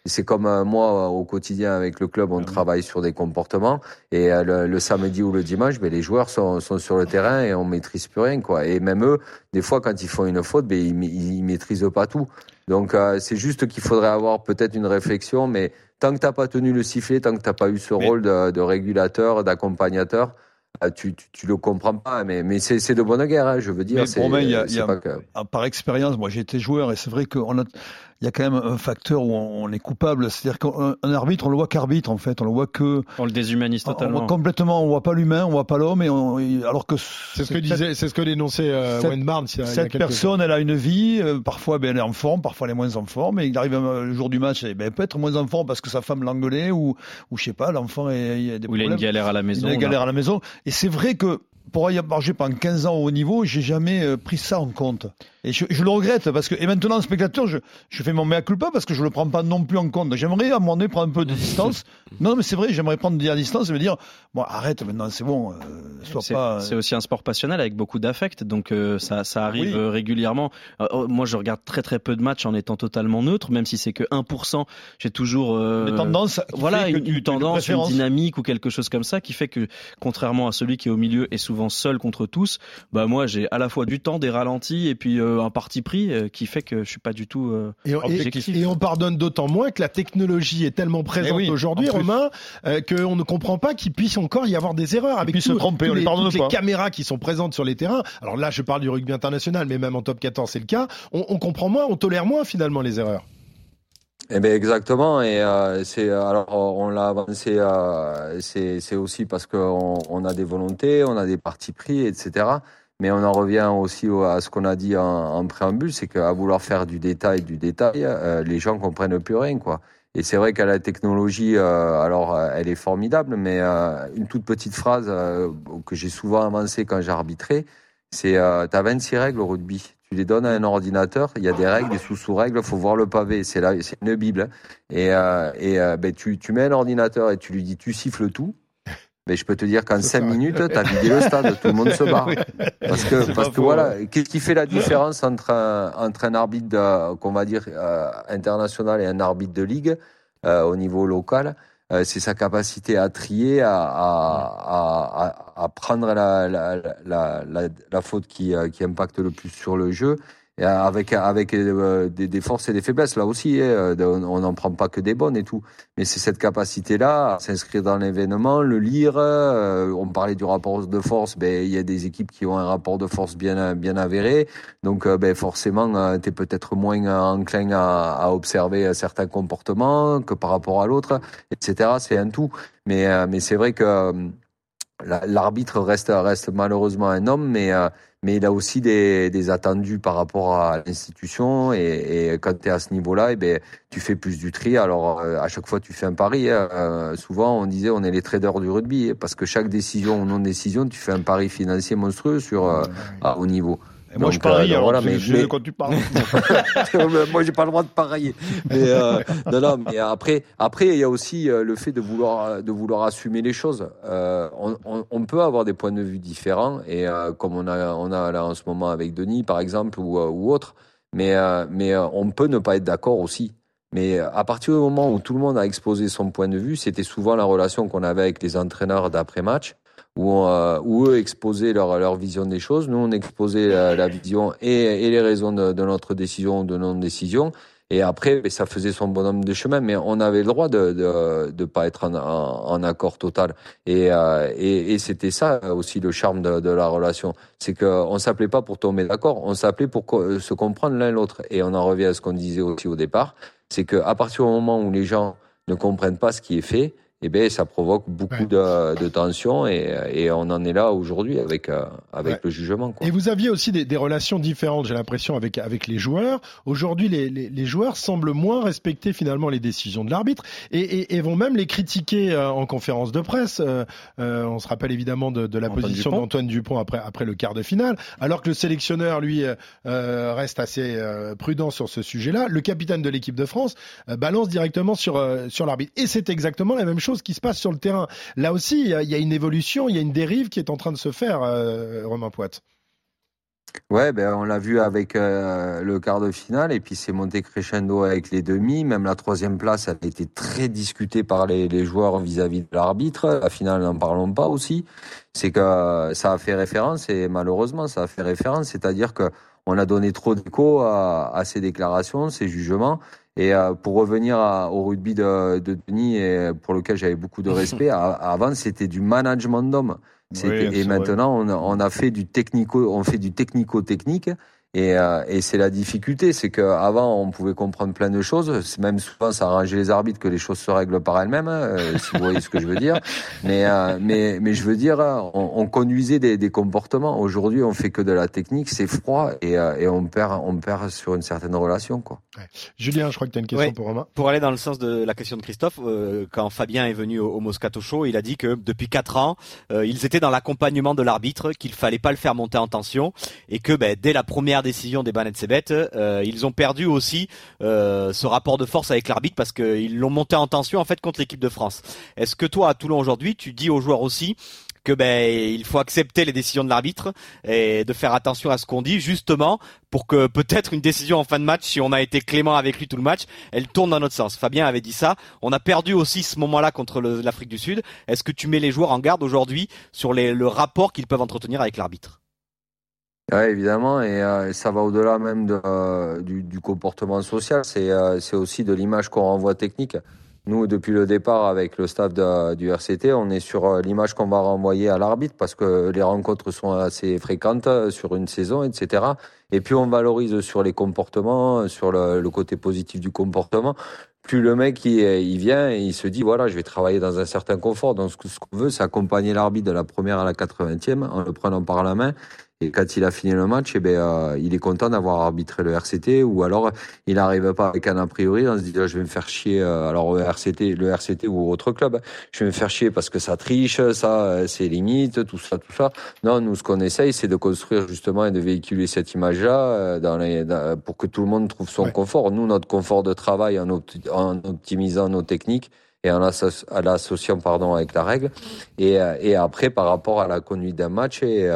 C'est comme euh, moi au quotidien avec le club, on ah travaille sur des comportements et euh, le, samedi ou le dimanche, ben, les joueurs sont, sont sur le terrain et on maîtrise plus rien quoi. Et même eux, des fois quand ils font une faute, ben, ils, ils maîtrisent pas tout. Donc euh, c'est juste qu'il faudrait avoir peut-être une réflexion, mais tant que t'as pas tenu le sifflet, tant que t'as pas eu ce rôle de, de régulateur, d'accompagnateur, euh, tu, tu, tu, le comprends pas, mais, mais c'est de bonne guerre, hein, je veux dire. Mais bon, il y a, y a, que... par expérience, moi j'ai été joueur et c'est vrai qu'on a, il y a quand même un facteur où on est coupable. C'est-à-dire qu'un arbitre, on le voit qu'arbitre en fait, on le voit que. On le déshumanise totalement. On voit complètement, on voit pas l'humain, on voit pas l'homme, et on, alors que. C'est ce que disait, c'est ce que dénonçait euh, Wayne Barnes. Il y a, cette il y a personne, elle a une vie. Euh, parfois, ben, elle est en forme, parfois elle est moins en forme. Et il arrive euh, le jour du match, et, ben, peut être moins en forme parce que sa femme l'engueulait ou, ou je sais pas, l'enfant est, il a des ou il a une galère à la maison. Il a une galère à la maison. Et c'est vrai que pour y avoir pendant 15 ans au haut niveau, j'ai jamais pris ça en compte. Et je, je, le regrette parce que, et maintenant, spectateur, je, je fais mon mea culpa parce que je le prends pas non plus en compte. J'aimerais à un moment donné prendre un peu de distance. non, mais c'est vrai, j'aimerais prendre de la distance et me dire, bon, arrête maintenant, c'est bon, euh, sois pas. C'est aussi un sport passionnel avec beaucoup d'affect, donc euh, ça, ça arrive oui. régulièrement. Euh, oh, moi, je regarde très très peu de matchs en étant totalement neutre, même si c'est que 1%. J'ai toujours euh, tendance, voilà, une, une tendance, une dynamique ou quelque chose comme ça qui fait que, contrairement à celui qui est au milieu et souvent seul contre tous, bah moi j'ai à la fois du temps, des ralentis et puis un parti pris euh, qui fait que je suis pas du tout euh, et, objectif. Et, et, on pardonne d'autant moins que la technologie est tellement présente oui, aujourd'hui, Romain, euh, qu'on ne comprend pas qu'il puisse encore y avoir des erreurs avec tout, se tromper, tous les, toutes les caméras qui sont présentes sur les terrains. Alors là, je parle du rugby international, mais même en top 14, c'est le cas. On, on comprend moins, on tolère moins finalement les erreurs. Eh bien exactement et euh, c'est alors on l'a avancé euh, c'est aussi parce qu'on on a des volontés, on a des partis pris etc. Mais on en revient aussi à ce qu'on a dit en, en préambule, c'est qu'à vouloir faire du détail, du détail, euh, les gens comprennent plus rien, quoi. Et c'est vrai qu'à la technologie, euh, alors euh, elle est formidable, mais euh, une toute petite phrase euh, que j'ai souvent avancée quand j'ai arbitré, c'est euh, t'as 26 règles au rugby. Tu les donnes à un ordinateur, il y a des règles, des sous-sous-règles, faut voir le pavé, c'est là, c'est une bible. Et, et ben tu, tu mets un ordinateur et tu lui dis tu siffles tout, mais je peux te dire qu'en cinq minutes, tu as vidé le stade, tout le monde se barre. Parce que, parce que voilà, qu'est-ce qui fait la différence entre un, entre un arbitre, qu'on va dire, euh, international et un arbitre de ligue euh, au niveau local? Euh, C'est sa capacité à trier, à, à, à, à prendre la, la, la, la, la faute qui, euh, qui impacte le plus sur le jeu avec avec euh, des, des, forces et des faiblesses là aussi hein, on n'en prend pas que des bonnes et tout. Mais c'est cette capacité là à s'inscrire dans l'événement le lire euh, on parlait du rapport de force ben il y a des équipes qui ont un rapport de force bien bien avéré. Donc euh, ben forcément euh, tu es peut-être moins enclin à, à, observer certains comportements que par rapport à l'autre etc c'est un tout. Mais euh, mais c'est vrai que l'arbitre reste reste malheureusement un homme mais mais il a aussi des, des attendus par rapport à l'institution et, et, quand tu es à ce niveau-là, eh ben tu fais plus du tri. Alors euh, à chaque fois tu fais un pari. Hein. Euh, souvent on disait on est les traders du rugby parce que chaque décision ou non décision tu fais un pari financier monstrueux sur euh, à haut niveau. Moi, je parie, alors, voilà, mais, quand tu parles. moi, j'ai pas le droit de parier. Mais, euh, non, non, mais après, après, il y a aussi euh, le fait de vouloir, de vouloir assumer les choses. Euh, on, on, on, peut avoir des points de vue différents, et euh, comme on a, on a là en ce moment avec Denis, par exemple, ou, euh, ou autre, mais, mais on peut ne pas être d'accord aussi. Mais à partir du moment où tout le monde a exposé son point de vue, c'était souvent la relation qu'on avait avec les entraîneurs d'après-match où, euh, où eux exposaient leur, leur vision des choses. Nous, on exposait la, vision et, et, les raisons de, de, notre décision ou de non-décision. Et après, ben, ça faisait son bonhomme de chemin, mais on avait le droit de de, de pas être en, en, en, accord total. Et, euh, et, et c'était ça aussi le charme de, de la relation, c'est qu'on s'appelait pas pour tomber d'accord, on s'appelait pour se comprendre l'un l'autre. Et on en revient à ce qu'on disait aussi au départ, c'est que à partir du moment où les gens ne comprennent pas ce qui est fait, eh bien, ça provoque beaucoup de, de tensions et, et, on en est là aujourd'hui avec, euh, avec ouais. le jugement. Quoi. Et vous aviez aussi des, des relations différentes, j'ai l'impression, avec, avec les joueurs. Aujourd'hui, les, les, les, joueurs semblent moins respecter finalement les décisions de l'arbitre et, et, et, vont même les critiquer euh, en conférence de presse. Euh, on se rappelle évidemment de, de la Antoine position d'Antoine Dupont après, après le quart de finale, alors que le sélectionneur, lui, euh, reste assez prudent sur ce sujet-là. Le capitaine de l'équipe de France balance directement sur, sur l'arbitre. Et c'est exactement la même chose qui se passe sur le terrain. Là aussi, il y, a une évolution, il y a une dérive qui est en train de se faire, euh, Romain Poite. Ouais, ben on l'a vu avec euh, le quart de finale et puis c'est monté crescendo avec les demi. Même la troisième place a été très discutée par les, les joueurs vis-à-vis de l'arbitre. La finale, n'en parlons pas aussi. C'est que ça a fait référence et malheureusement ça a fait référence, c'est-à-dire que on a donné trop d'écho à, à ces déclarations, ces jugements et euh, pour revenir à, au rugby de, de, Denis, et pour lequel j'avais beaucoup de respect, avant c'était du management d'hommes. Oui, et maintenant on, on, a fait du technico, on fait du technico-technique. Et, euh, et c'est la difficulté, c'est qu'avant on pouvait comprendre plein de choses, même souvent ça arrangeait les arbitres que les choses se règlent par elles-mêmes, hein, euh, si vous voyez ce que je veux dire. Mais euh, mais mais je veux dire, on, on conduisait des, des comportements. Aujourd'hui, on fait que de la technique, c'est froid et, euh, et on perd on perd sur une certaine relation quoi. Ouais. Julien, je crois que tu as une question ouais. pour Romain. Pour aller dans le sens de la question de Christophe, euh, quand Fabien est venu au, au, Moscato Show, il a dit que depuis quatre ans, ils étaient dans l'accompagnement de l'arbitre, qu'il fallait pas le faire monter en tension et que ben, dès la première décision des Banet Sebet, euh, ils ont perdu aussi euh, ce rapport de force avec l'arbitre parce qu'ils l'ont monté en tension en fait contre l'équipe de France. Est-ce que toi à Toulon aujourd'hui, tu dis aux joueurs aussi que ben il faut accepter les décisions de l'arbitre et de faire attention à ce qu'on dit justement pour que peut-être une décision en fin de match si on a été clément avec lui tout le match elle tourne dans notre sens. Fabien avait dit ça. On a perdu aussi ce moment-là contre l'Afrique du Sud. Est-ce que tu mets les joueurs en garde aujourd'hui sur le rapport qu'ils peuvent entretenir avec l'arbitre? Ouais, évidemment, et euh, ça va au-delà même euh, du, comportement social. C'est euh, aussi de l'image qu'on renvoie technique. Nous, depuis le départ, avec le staff du RCT, on est sur euh, l'image qu'on va renvoyer à l'arbitre parce que les rencontres sont assez fréquentes sur une saison, etc. Et puis on valorise sur les comportements, sur le, le côté positif du comportement. Plus le mec il, il, vient et il se dit voilà, je vais travailler dans un certain confort. Donc ce qu'on veut, c'est accompagner l'arbitre de la première à la 80e en le prenant par la main et quand il a fini le match, eh ben, euh, il est content d'avoir arbitré le RCT, ou alors il n'arrive pas avec un a priori, on se dit je vais me faire chier. Euh, alors le RCT, le RCT ou autre club, je vais me faire chier parce que ça triche, ça euh, c'est limite, tout ça, tout ça. Non, nous ce qu'on essaye, c'est de construire justement et de véhiculer cette image-là dans les, dans, pour que tout le monde trouve son ouais. confort. Nous, notre confort de travail en, opti en optimisant nos techniques et en l'associant pardon avec la règle et, et après par rapport à la conduite d'un match et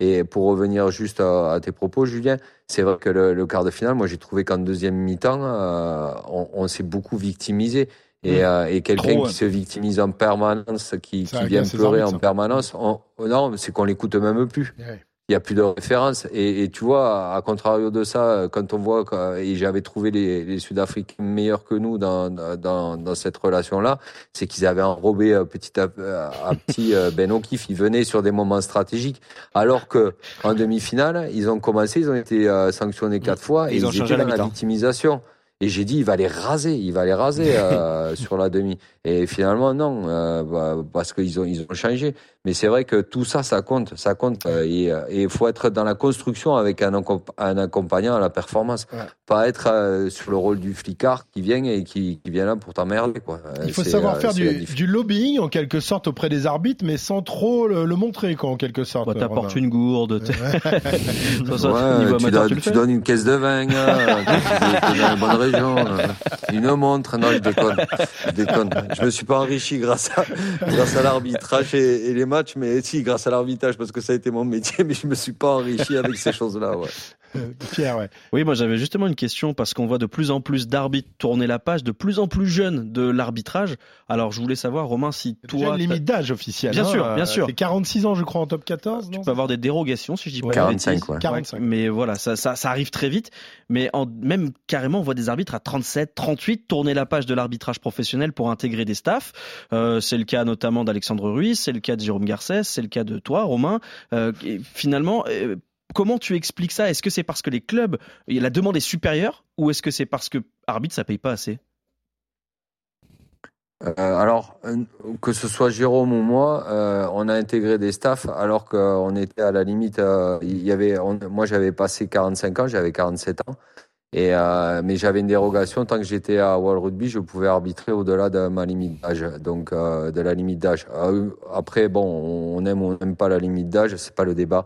et pour revenir juste à, à tes propos, Julien, c'est vrai que le, le, quart de finale, moi j'ai trouvé qu'en deuxième mi-temps, euh, on, on s'est beaucoup victimisé. Et, mmh. euh, et quelqu'un qui se victimise en permanence, qui, qui vient pleurer en permanence, on, non, c'est qu'on l'écoute même plus. Ouais il y a plus de référence. Et, et, tu vois à contrario de ça quand on voit que, et j'avais trouvé les, les Sud-Africains meilleurs que nous dans, dans, dans cette relation là c'est qu'ils avaient enrobé euh, petit à, à petit euh, Ben O'Keefe. Ils venaient sur des moments stratégiques. Alors que en demi-finale ils ont commencé ils ont été euh, sanctionnés quatre fois et ils, ils étaient dans la victimisation Et j'ai dit, il va les raser, il va les raser euh, sur la demi. Et finalement, non, euh, bah, parce qu'ils ont, ils ont changé. Mais c'est vrai que tout ça, ça compte, ça compte. Euh, et il faut être dans la construction avec un, un accompagnant à la performance. Pas être sur le rôle du flicard qui vient et qui, qui vient là pour t'emmerder. Quoi. Il faut savoir faire du, du, lobbying, en quelque sorte, auprès des arbitres, mais sans trop le, montrer, quoi, en quelque sorte. Bah, T'apportes une gourde. Ouais. tu, donnes, une caisse de vin, dans bonne région. Une montre. Non, je déconne. Je déconne. Je me suis pas enrichi grâce à, grâce à l'arbitrage et, les matchs, mais si, grâce à l'arbitrage, parce que ça a été mon métier, mais je me suis pas enrichi avec ces choses-là, ouais. Pierre, ouais. Oui, moi j'avais justement une question parce qu'on voit de plus en plus d'arbitres tourner la page, de plus en plus jeunes de l'arbitrage. Alors je voulais savoir, Romain, si toi. Une limite d'âge officielle. Bien sûr, bien sûr. C'est 46 ans, je crois, en top 14. Tu peux avoir des dérogations, si je dis pas 45, ouais. 45. Mais voilà, ça, ça, ça, arrive très vite. Mais en, même carrément, on voit des arbitres à 37, 38 tourner la page de l'arbitrage professionnel pour intégrer des staffs. Euh, c'est le cas notamment d'Alexandre Ruiz, c'est le cas de Jérôme Garcès, c'est le cas de toi, Romain. Euh, finalement, euh, Comment tu expliques ça? Est-ce que c'est parce que les clubs, la demande est supérieure ou est-ce que c'est parce que arbitre ça paye pas assez? Euh, alors, que ce soit Jérôme ou moi, euh, on a intégré des staffs alors qu'on était à la limite. Euh, y avait, moi, j'avais passé 45 ans, j'avais 47 ans, mais j'avais une dérogation tant que j'étais à World Rugby, je pouvais arbitrer au-delà de ma limite d'âge, donc de la limite d'âge. après, bon, on aime ou on n'aime pas la limite d'âge, c'est pas le débat.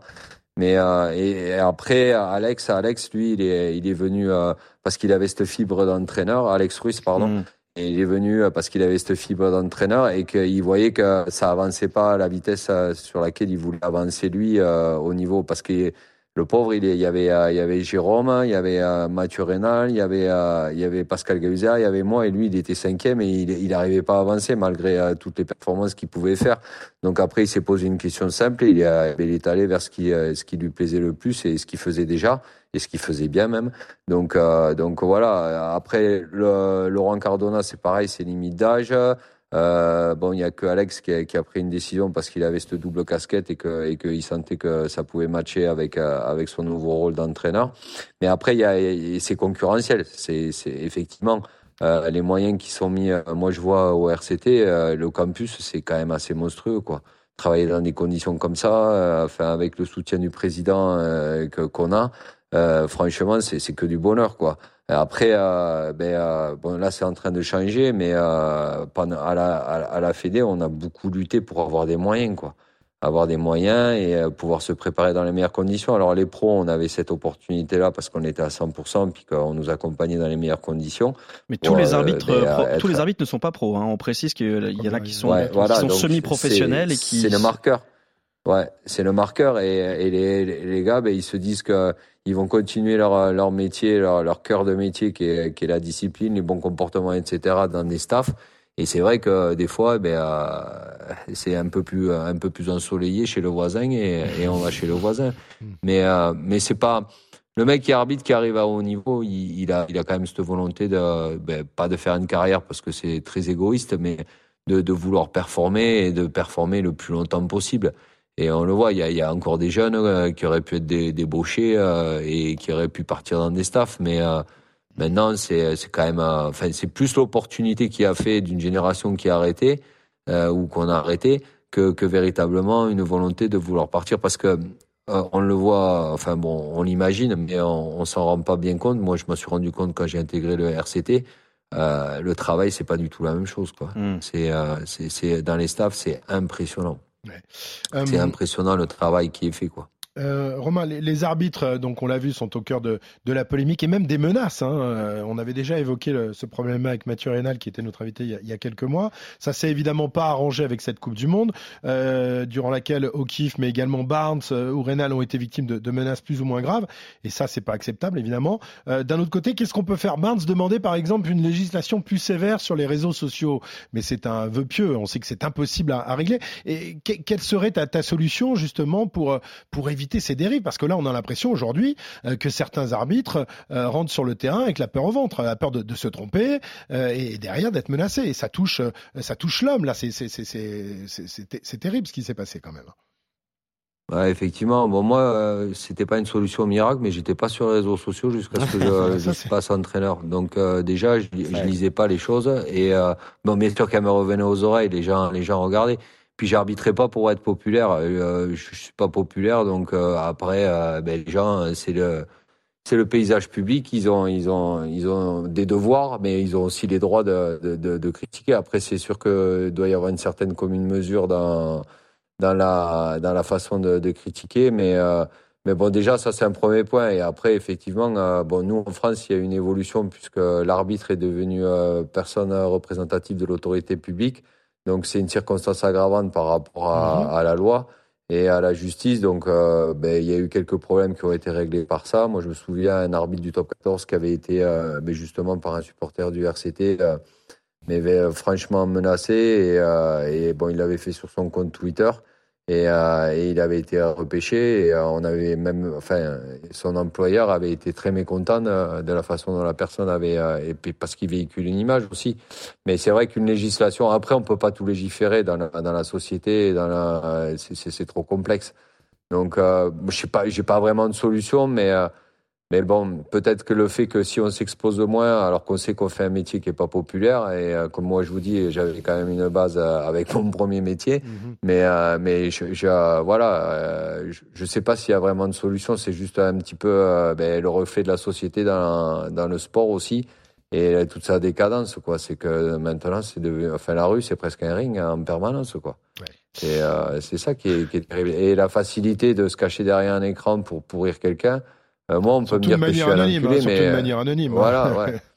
Mais euh, et, après, Alex, Alex, lui, il est, il est venu euh, parce qu'il avait cette fibre d'entraîneur, Alex Ruiz, pardon. Mm. Et il est venu euh, parce qu'il avait cette fibre d'entraîneur et qu'il voyait que ça avançait pas à la vitesse sur laquelle il voulait avancer lui au niveau parce que le pauvre, il, y avait, il y avait Jérôme, il y avait Mathieu Rénal, il y avait, il y avait Pascal Gauzia, il y avait moi, et lui, il était cinquième et il n'arrivait pas à avancer malgré toutes les performances qu'il pouvait faire. Donc après, il s'est posé une question simple et il, est allé vers ce qui, lui plaisait le plus et ce qu'il faisait déjà et ce qu'il faisait bien même. Donc, voilà. Après, Laurent Cardona, c'est pareil, c'est limite d'âge. Euh, bon, il y a que Alex qui a, pris une décision parce qu'il avait cette double casquette et qu'il sentait que ça pouvait matcher avec euh, avec son nouveau rôle d'entraîneur. Mais après, il y a c'est concurrentiel. C'est effectivement euh, les moyens qui sont mis. Moi, je vois au RCT, le campus, c'est quand même assez monstrueux, quoi. Travailler dans des conditions comme ça, avec le soutien du président qu'on a, franchement, c'est que du bonheur, quoi. Après, euh, ben, euh, bon, là, c'est en train de changer, mais euh, pendant, à, la, à, la Fédé, on a beaucoup lutté pour avoir des moyens, quoi. Avoir des moyens et euh, pouvoir se préparer dans les meilleures conditions. Alors, les pros, on avait cette opportunité-là parce qu'on était à 100%, puis qu'on nous accompagnait dans les meilleures conditions. Mais tous les arbitres, ben, tous les arbitres ne sont pas pros. Hein. On précise qu'il y en a qui sont, sont semi-professionnels et qui. C'est le marqueur. Ouais, c'est le marqueur et, les, gars, ben, ils se disent que ils vont continuer leur, leur métier, leur, leur cœur de métier qui est, qui est la discipline, les bons comportements, etc. dans des staffs. Et c'est vrai que des fois, ben, euh, c'est un peu plus un peu plus ensoleillé chez le voisin et, on va chez le voisin. Mais euh, mais c'est pas le mec qui arbitre qui arrive à haut niveau, il, il, a il a quand même cette volonté de ben, pas de faire une carrière parce que c'est très égoïste, mais de, de vouloir performer et de performer le plus longtemps possible. Et on le voit, il y a, y a, encore des jeunes euh, qui auraient pu être débauchés euh, et qui auraient pu partir dans des staffs, mais euh, maintenant c'est quand même, enfin c'est plus l'opportunité qui a fait d'une génération qui a arrêté ou qu'on a arrêté que, que véritablement une volonté de vouloir partir parce que on le voit, enfin bon, on l'imagine, mais on, on s'en rend pas bien compte. Moi, je me suis rendu compte quand j'ai intégré le RCT. Le travail, c'est pas du tout la même chose, quoi. Mm. C'est, c'est, dans les staffs, c'est impressionnant. C'est euh, impressionnant le travail qui est fait, quoi. Euh, Romain, les, arbitres, euh, donc on l'a vu, sont au cœur de, la polémique et même des menaces. Hein. Euh, on avait déjà évoqué ce problème avec Mathieu Rénal, qui était notre invité il y a, quelques mois. Ça s'est évidemment pas arrangé avec cette Coupe du Monde, durant laquelle O'Keefe, mais également Barnes ou Rénal ont été victimes de, menaces plus ou moins graves. Et ça, c'est pas acceptable, évidemment. D'un autre côté, qu'est-ce qu'on peut faire? Barnes demandait par exemple une législation plus sévère sur les réseaux sociaux, mais c'est un vœu pieux. On sait que c'est impossible à, régler. Et quelle serait ta, ta solution justement pour pour éviter ces dérives Parce que là, on a l'impression aujourd'hui euh, que certains arbitres euh, rentrent sur le terrain avec la peur au ventre, la peur de, se tromper euh, et derrière d'être menacés. Et ça touche, ça touche l'homme. Là, c'est terrible ce qui s'est passé quand même. Ouais, effectivement. Bon, moi, euh, c'était pas une solution miracle, mais j'étais pas sur les réseaux sociaux jusqu'à ce que je, je passe entraîneur. Donc euh, déjà, je, je lisais pas les choses et euh, bon, bien sûr qu'elle me revenait aux oreilles, les gens, les gens regardaient. Puis j'arbitrais pas pour être populaire. Euh, je, je suis pas populaire, donc euh, après, euh, ben, les gens, c'est le c'est le paysage public. Ils ont, ils ont, ils ont des devoirs, mais ils ont aussi les droits de, de, de, critiquer. Après, c'est sûr qu'il doit y avoir une certaine commune mesure dans dans la dans la façon de, critiquer, mais euh, mais bon, déjà ça c'est un premier point. Et après, effectivement, euh, bon, nous en France, il y a une évolution puisque l'arbitre est devenu euh, personne représentative de l'autorité publique. Donc c'est une circonstance aggravante par rapport à, Mhm. à la loi et à la justice. Donc euh, ben, il y a eu quelques problèmes qui ont été réglés par ça. Moi, je me souviens un arbitre du top 14 qui avait été euh, ben, justement par un supporter du RCT. euh, m'avait euh, franchement menacé et, et bon, il l'avait fait sur son compte Twitter et, euh, et il avait été repêché et euh, on avait même, enfin, son employeur avait été très mécontent de, de la façon dont la personne avait, euh, parce qu'il véhicule une image aussi. Mais c'est vrai qu'une législation, après, on peut pas tout légiférer dans la, dans la société, euh, c'est- c'est trop complexe. Donc, euh, je sais pas, j'ai pas vraiment de solution, mais euh, mais bon, peut-être que le fait que si on s'expose moins, alors qu'on sait qu'on fait un métier qui est pas populaire, et euh, comme moi je vous dis, j'avais quand même une base euh, avec mon premier métier, mais euh, mais je, je- voilà, je, je sais pas s'il y a vraiment de solution. C'est juste un petit peu ben, le reflet de la société dans dans le sport aussi et toute sa décadence quoi. C'est que maintenant c'est devenu, enfin la rue c'est presque un ring en permanence quoi. C'est euh, c'est ça qui est, qui est terrible. Et la facilité de se cacher derrière un écran pour pourrir quelqu'un. Euh, moi, on peut me dire que je suis un anonyme, enculé, hein, mais de manière anonyme. Voilà, ouais.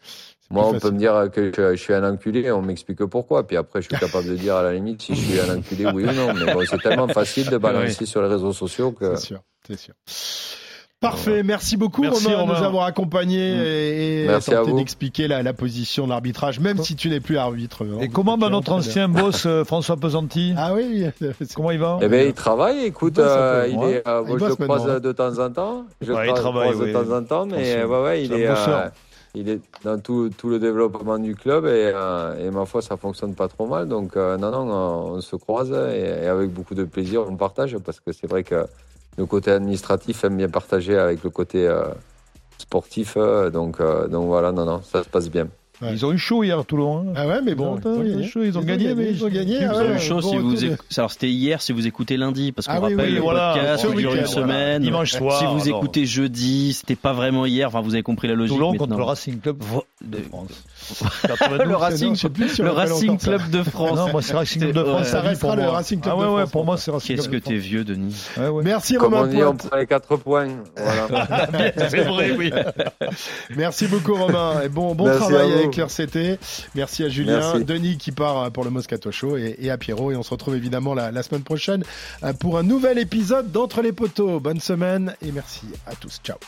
Moi, on peut me dire que je, je suis un enculé, on m'explique pourquoi. Puis après, je suis capable de dire à la limite si je suis un enculé, oui ou non. Mais bon, c'est tellement facile de balancer sur les réseaux sociaux que. C'est sûr, c'est sûr. Parfait, merci beaucoup Merci, Romain, de nous avoir accompagnés et, et Merci d'expliquer la, la position de l'arbitrage, même si tu n'es plus arbitre. hein. Et comment va notre ancien boss euh, François Pesanti Ah oui, Comment il va? Eh ben, il travaille, écoute, euh, il est, euh, Il moi, je bosse le croise maintenant, de temps en temps. Je Ouais, il croise, travaille, oui. de temps en temps, mais ouais, ouais, il est, euh, il est dans tout, tout le développement du club et, euh, et ma foi, ça fonctionne pas trop mal. Donc, euh, non, non, on, on se croise et, et avec beaucoup de plaisir, on partage parce que c'est vrai que le côté administratif aime bien partager avec le côté euh, sportif. euh, donc, euh, donc voilà, non, non, ça se passe bien. Ils ont eu chaud hier à Toulon. hein. Ah ouais, mais bon, Ils ont, ils ont eu chaud, ils ont gagné, mais ils ont gagné. Ils ah ont ouais, eu chaud bon si vous éc- Alors c'était hier si vous écoutez lundi parce qu'on Ah rappelle oui, le voilà, podcast dure une voilà. semaine. Dimanche soir, si vous alors. écoutez jeudi, c'était pas vraiment hier. Enfin vous avez compris la logique. Toulon maintenant. contre le Racing Club Vo- de France. le Racing, je sais plus si le Racing. Club de France. Non, moi c'est Racing Club de. France. Ça restera pour le moi. Racing Club Ah de ouais, ouais, France, pour moi c'est Racing Qu'est-ce que t'es vieux, Denis. Ouais, ouais. Merci Comme Romain on dit, on Pointe. prend les quatre points. Voilà. C'est vrai, oui. Merci beaucoup Romain et bon, bon Merci à travail avec l'RCT. Merci à Julien, Merci. Denis qui part pour le Moscato Show et, et à Pierrot et on se retrouve évidemment la, la semaine prochaine euh, pour un nouvel épisode d'Entre les poteaux. Bonne semaine et merci à tous. Ciao.